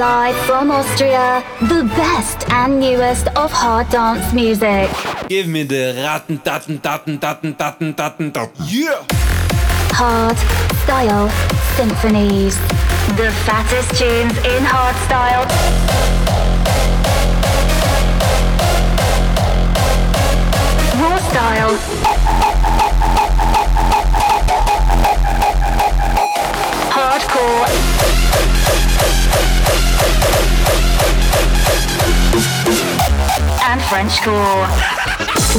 Live from Austria, the best and newest of hard dance music. Give me the ratten, datten, datten, datten, datten, datten, datten. Yeah! Hard Style Symphonies. The fattest tunes in hard style. Raw style. Hardcore. And Frenchcore.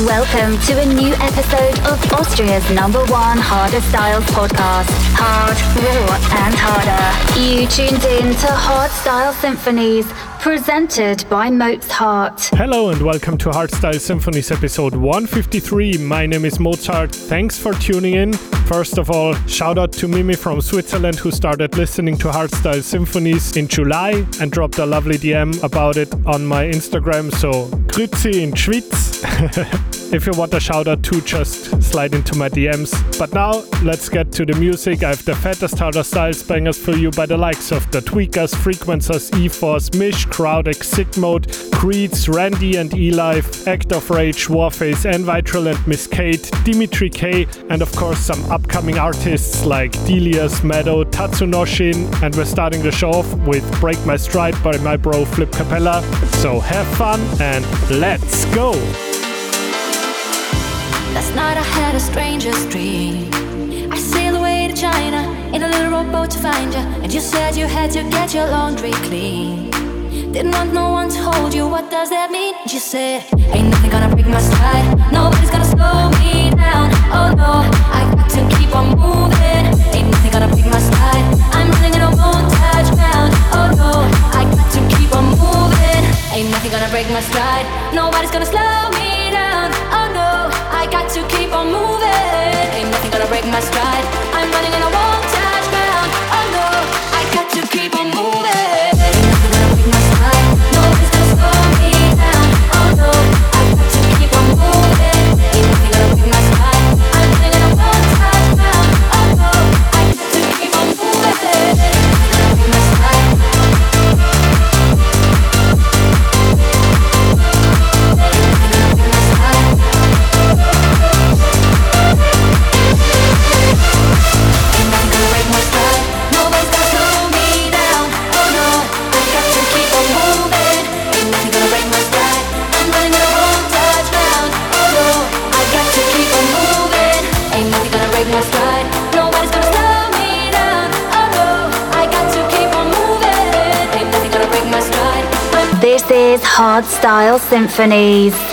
Welcome to a new episode of Austria's number one harder styles podcast. Hard, raw, and harder. You tuned in to Hardstyle Symphonies, presented by Mozhart. Hello and welcome to Hardstyle Symphonies episode 153. My name is Mozhart. Thanks for tuning in. First of all, shout out to Mimi from Switzerland who started listening to Hardstyle Symphonies in July and dropped a lovely DM about it on my Instagram. So, Grüezi in Schweiz. if you want a shout out too, just slide into my DMs. But now, let's get to the music. I have the fattest harder styles bangers for you by the likes of Da Tweekaz, Frequencerz, E-Force, Mish, Krowdexx, Sickmode, Creeds, Ran-D and E-Life, Act of Rage, Warface, and Vitral and Miss Kate, Dimitri K, and of course some upcoming artists like Delius, Maddo, Tatsunoshin, and we're starting the show off with Break My Stride by my bro Flip Capella. So have fun and let's go! Last night I had a stranger's dream. I sailed away to China in a little to find you, and you said you had to get your laundry clean. Didn't want no one to hold you. What does that mean? You said, Ain't nothing gonna break my stride. Nobody's gonna slow me down. Oh no, I got to keep on moving. Ain't nothing gonna break my stride. I'm running and I won't touch ground. Oh no, I got to keep on moving. Ain't nothing gonna break my stride. Nobody's gonna slow me down. Oh Style Symphonies.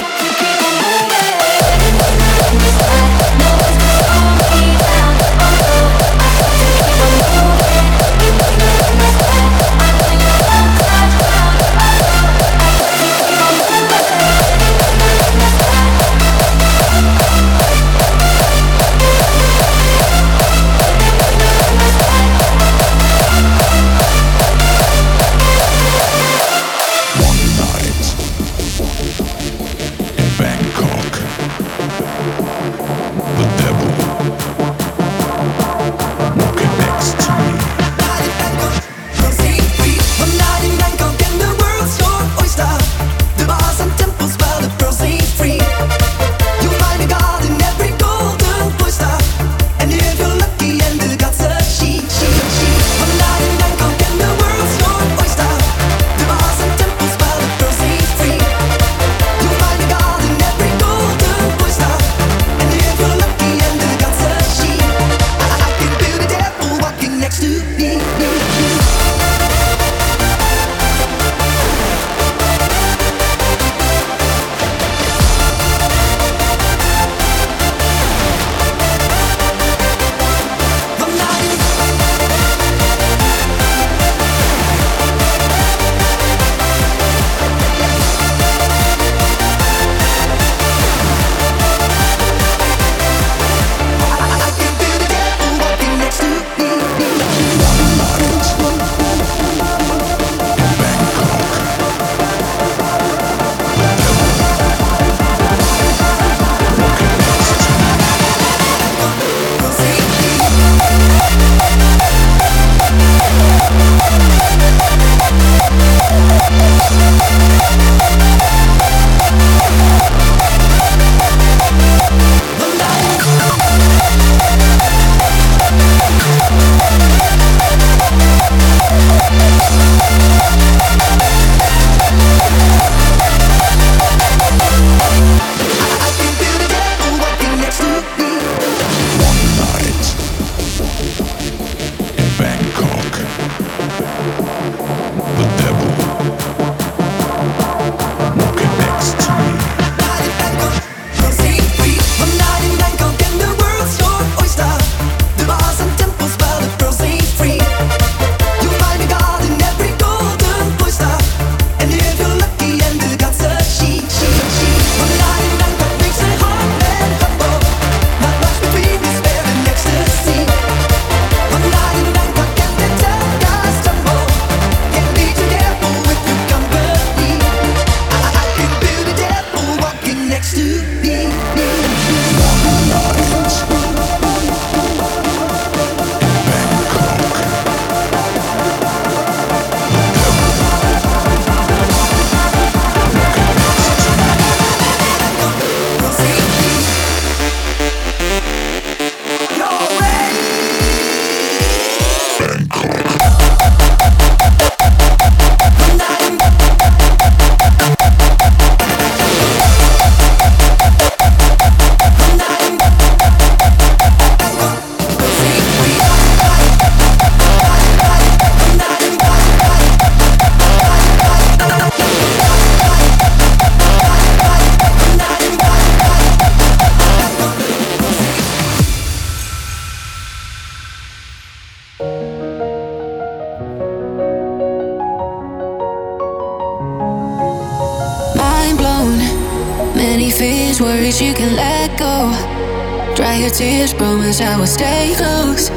Promise I will stay close.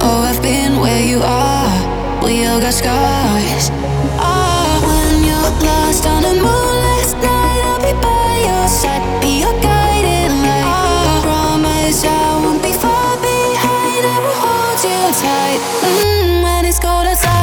Oh, I've been where you are. We all got scars. Oh, when you're lost on a moonless night, I'll be by your side, be your guiding light. I promise I won't be far behind. I will hold you tight mm, when it's cold outside.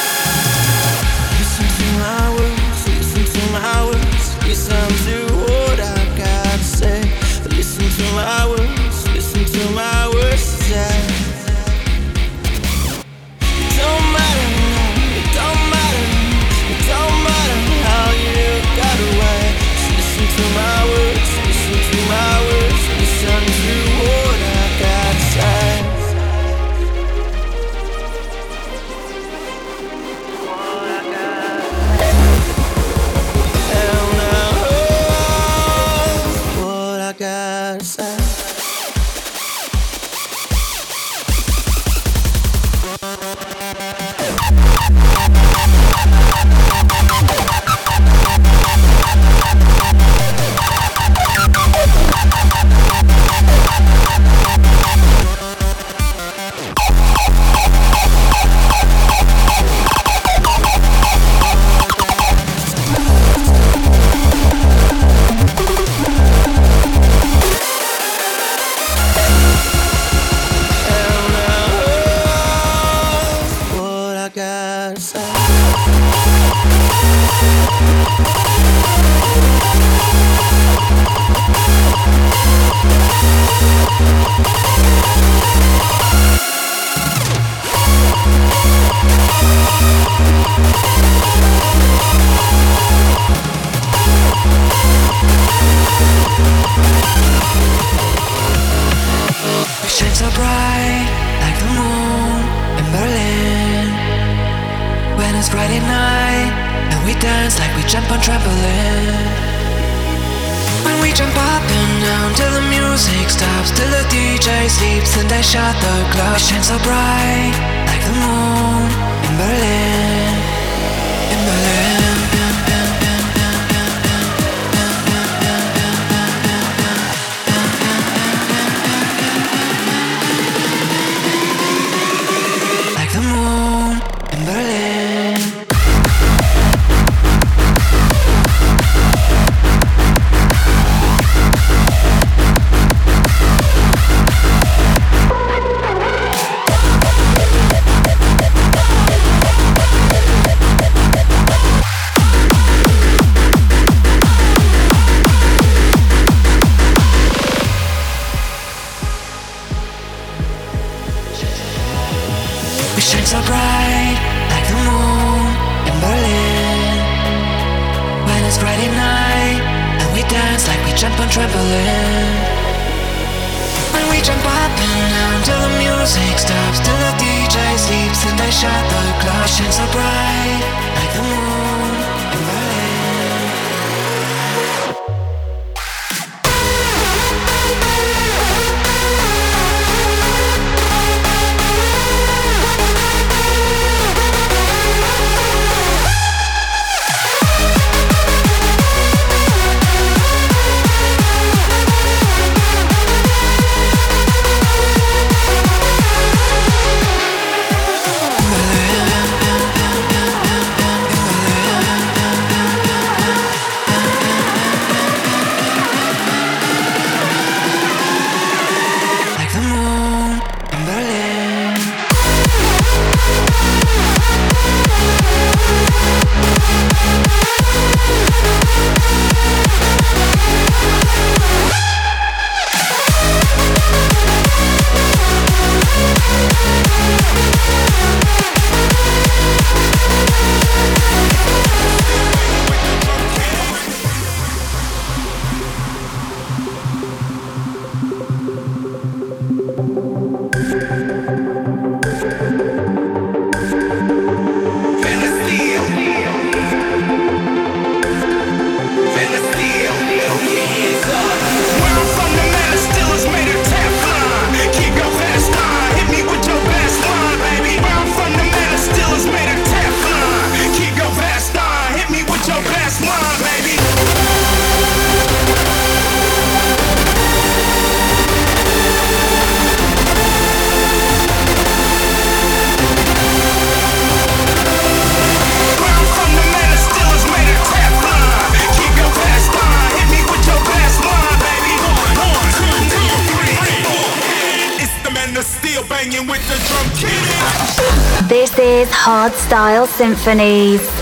Symphonies.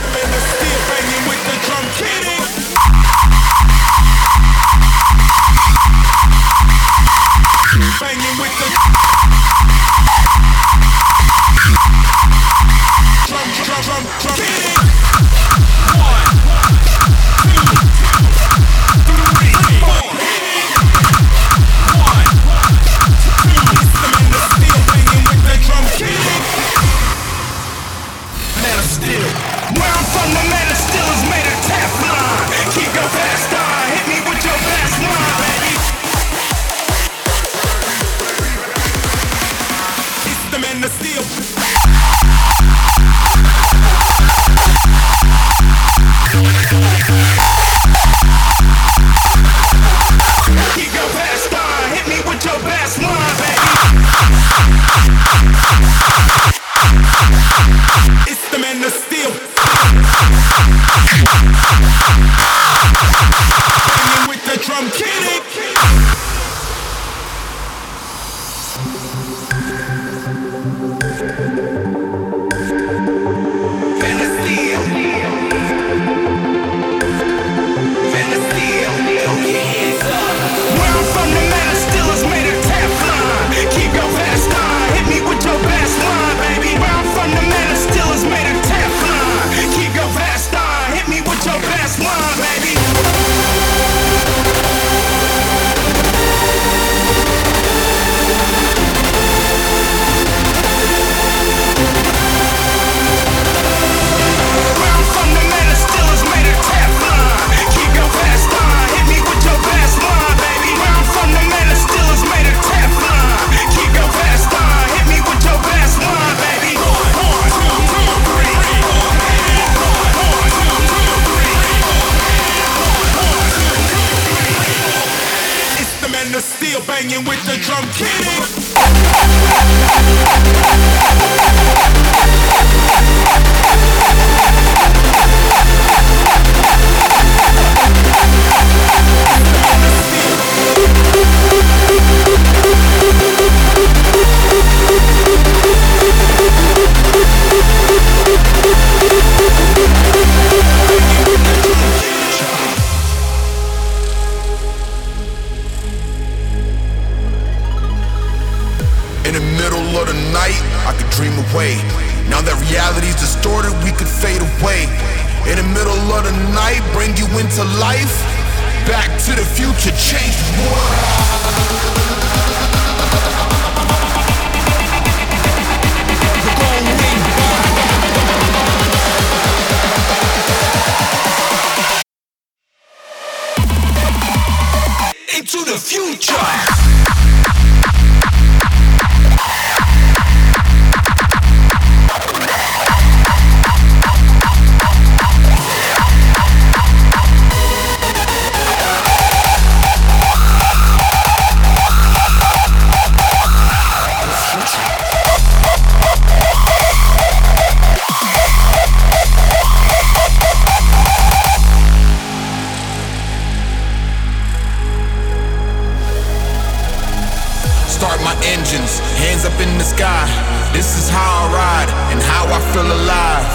start my engines. Hands up in the sky. This is how I ride and how I feel alive.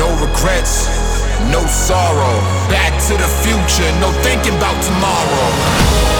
No regrets, no sorrow. Back to the future, no thinking about tomorrow.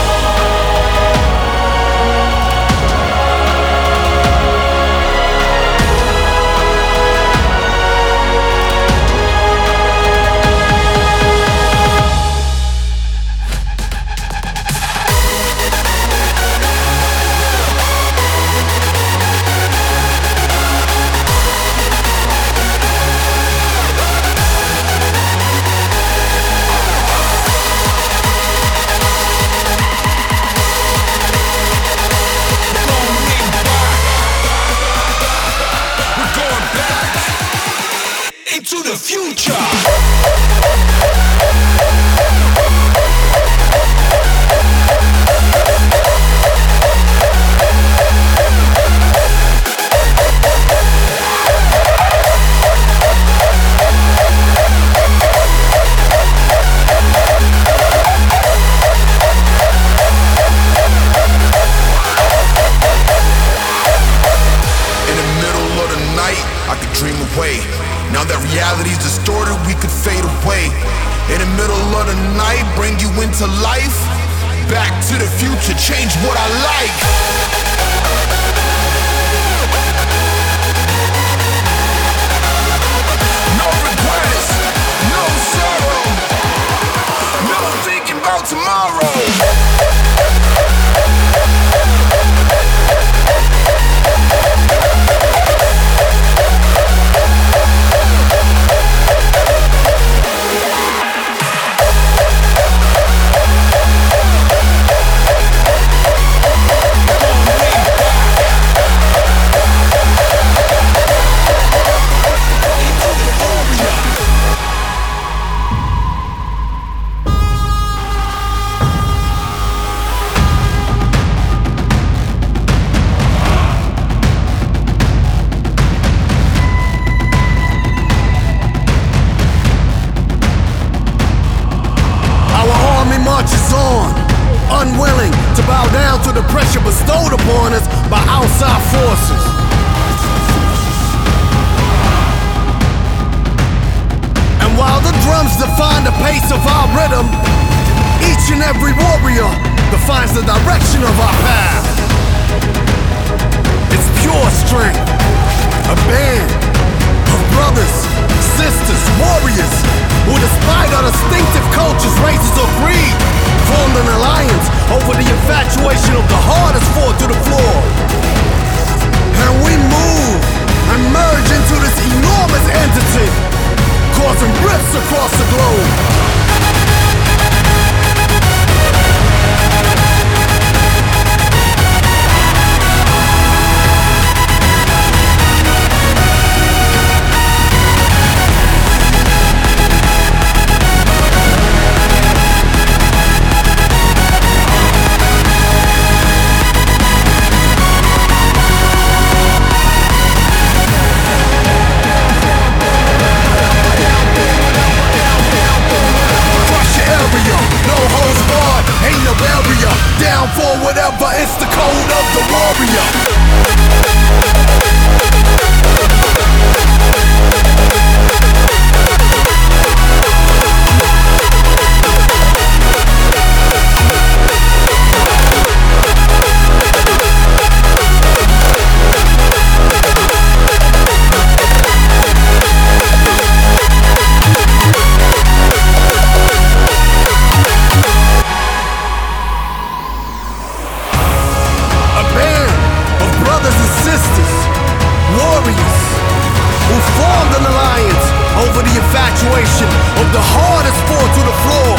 Over the infatuation of the hardest sport to the floor.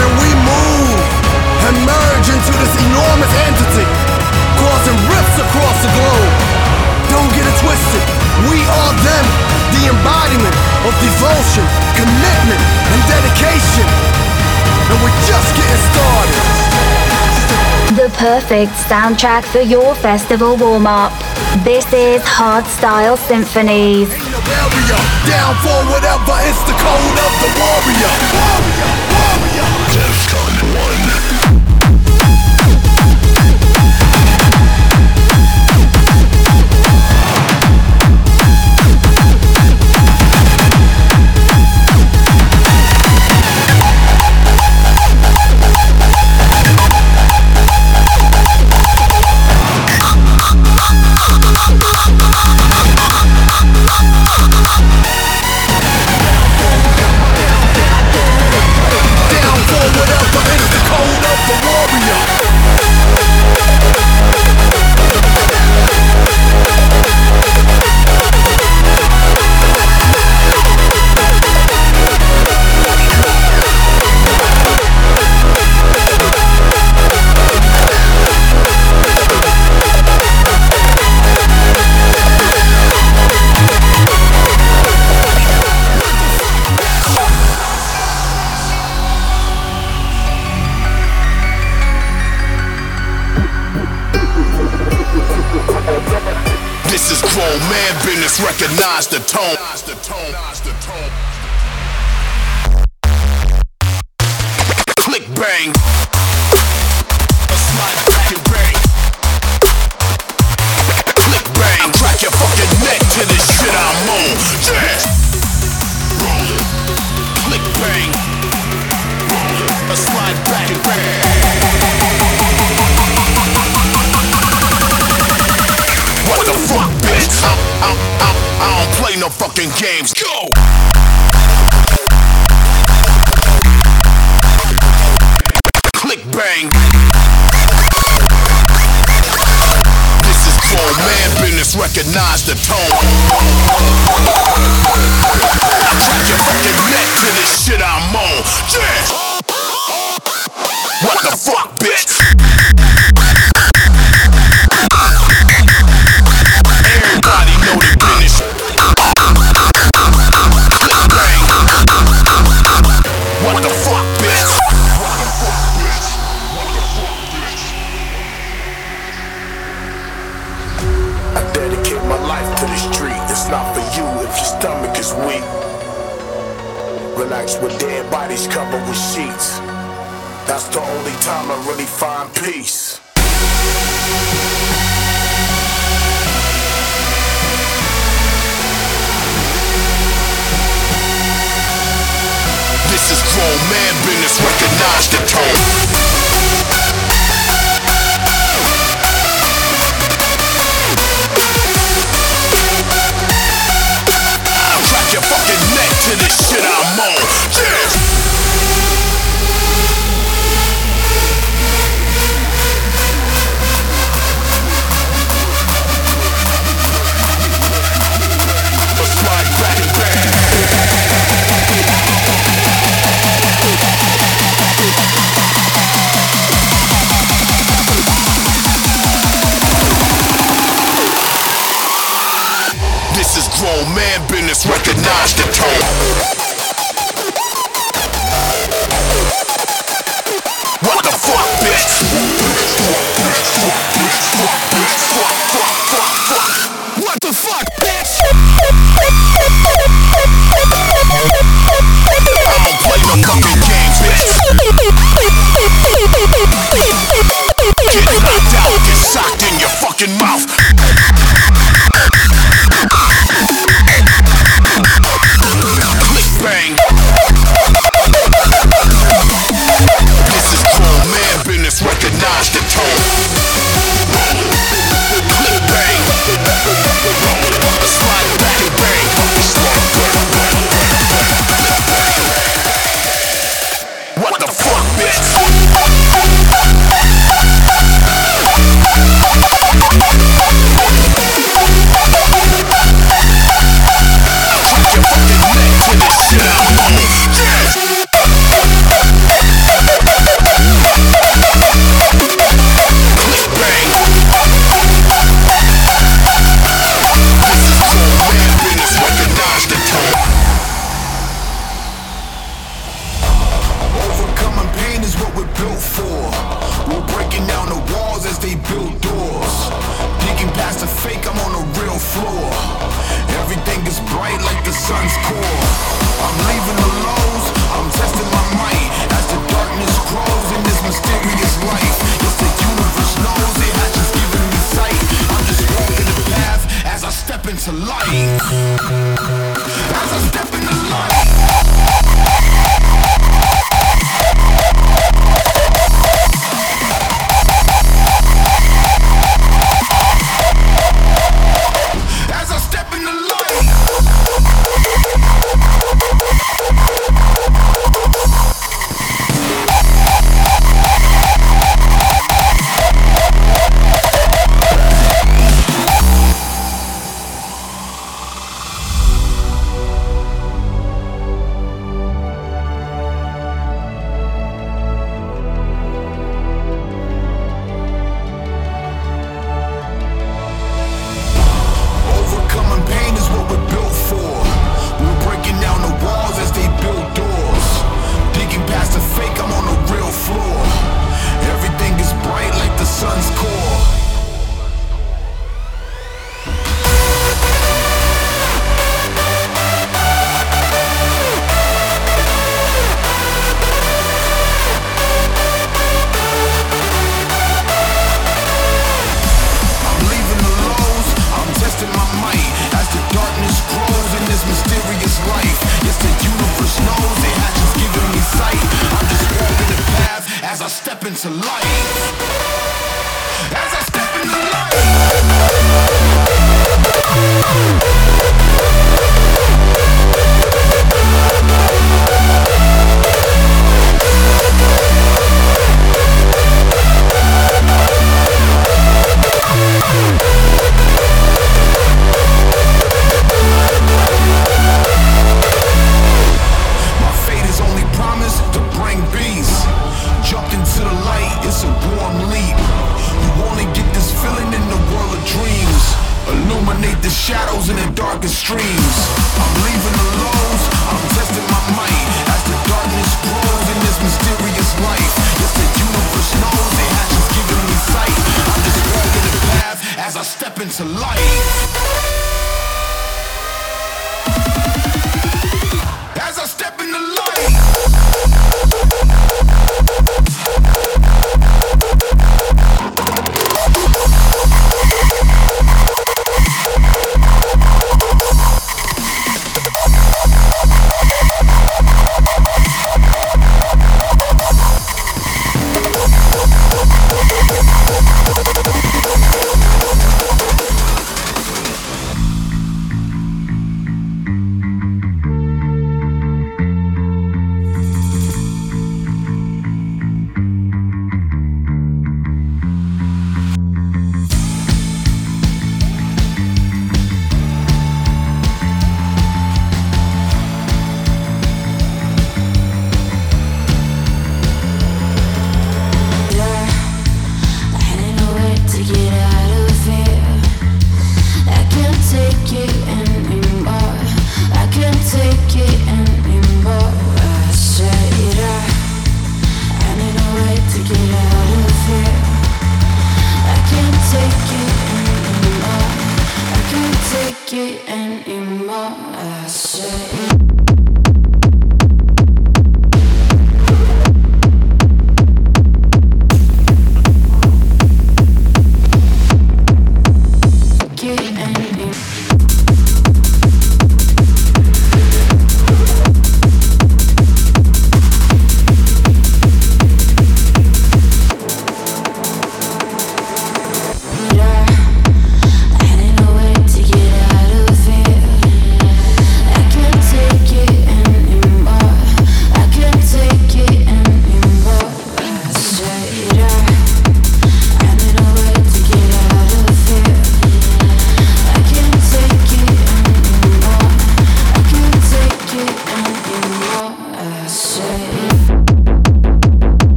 And we move and merge into this enormous entity, causing rifts across the globe. Don't get it twisted. We are them, the embodiment of devotion, commitment, and dedication. And we're just getting started. The perfect soundtrack for your festival warm up. This is Hardstyle Symphonies. Down for whatever, it's the code of the warrior. warrior, warrior. Defcon 1. The tone. I no fucking games. Go! Click bang. This is grown man business. Recognize the tone. Crack your fucking neck to this shit I'm on. Yeah. What the fuck,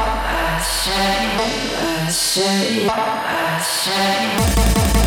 I say, I say, I say.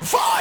Join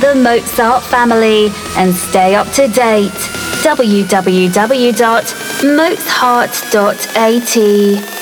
the Mozhart family and stay up to date. www.mozhart.at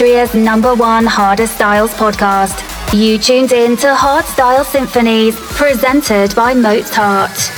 Austria's number one harder styles podcast. You tuned in to Hardstyle Symphonies, presented by Mozhart.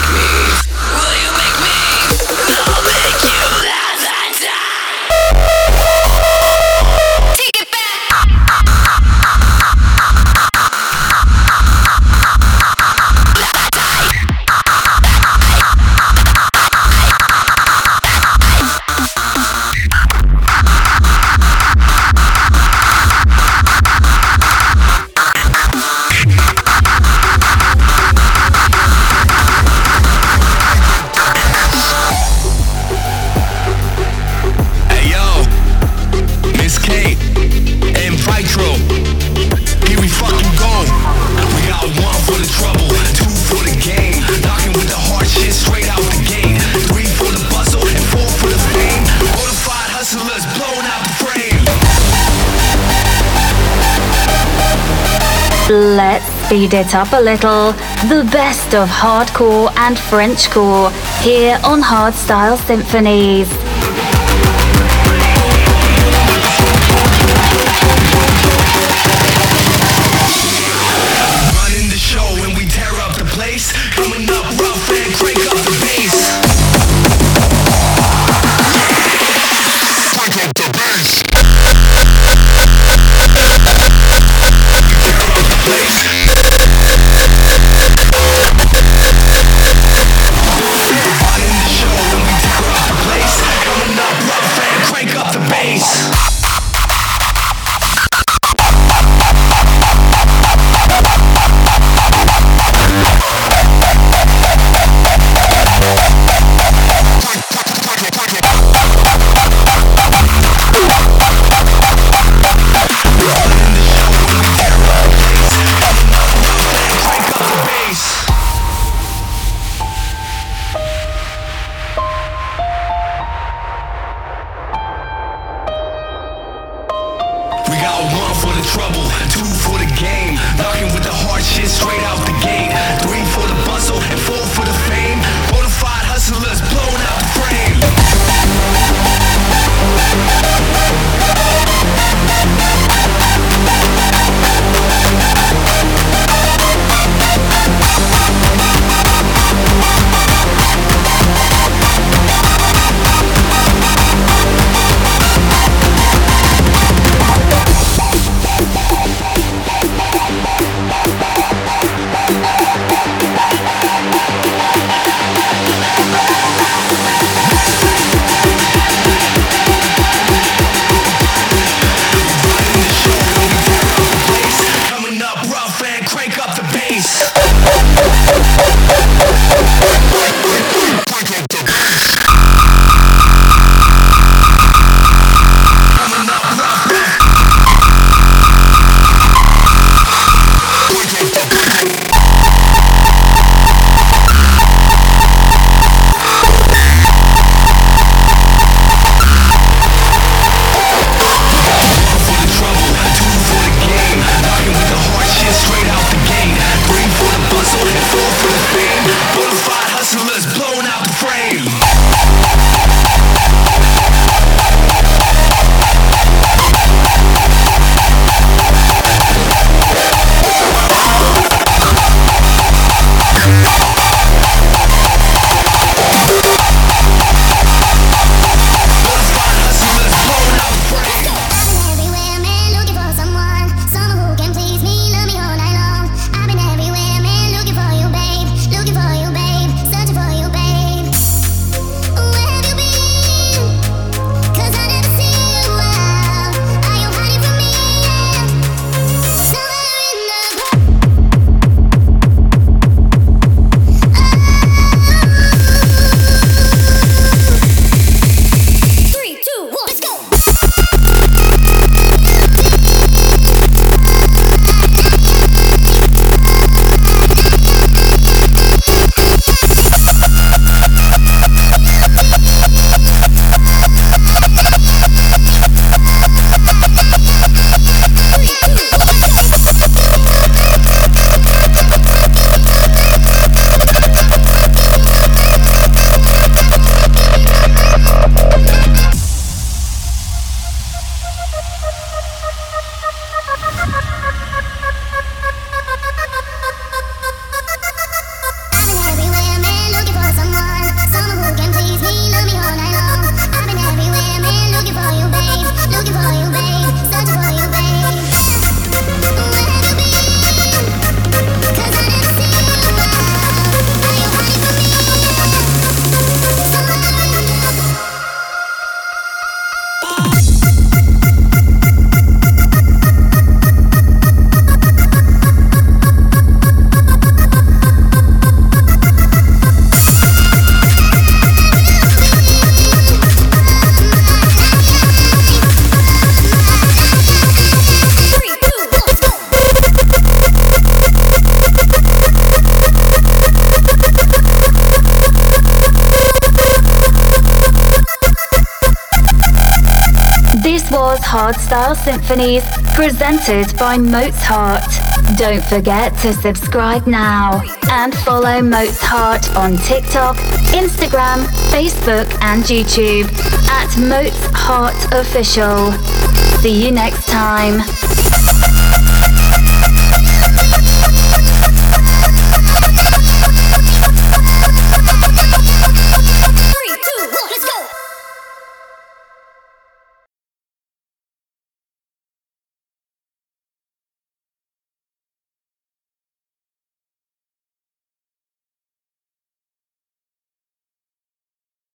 Let's speed it up a little. The best of hardcore and Frenchcore here on Hardstyle Symphonies. Symphonies, presented by Mozhart. Don't forget to subscribe now and follow Mozhart on TikTok, Instagram, Facebook, and YouTube at Mozhart Official. See you next time.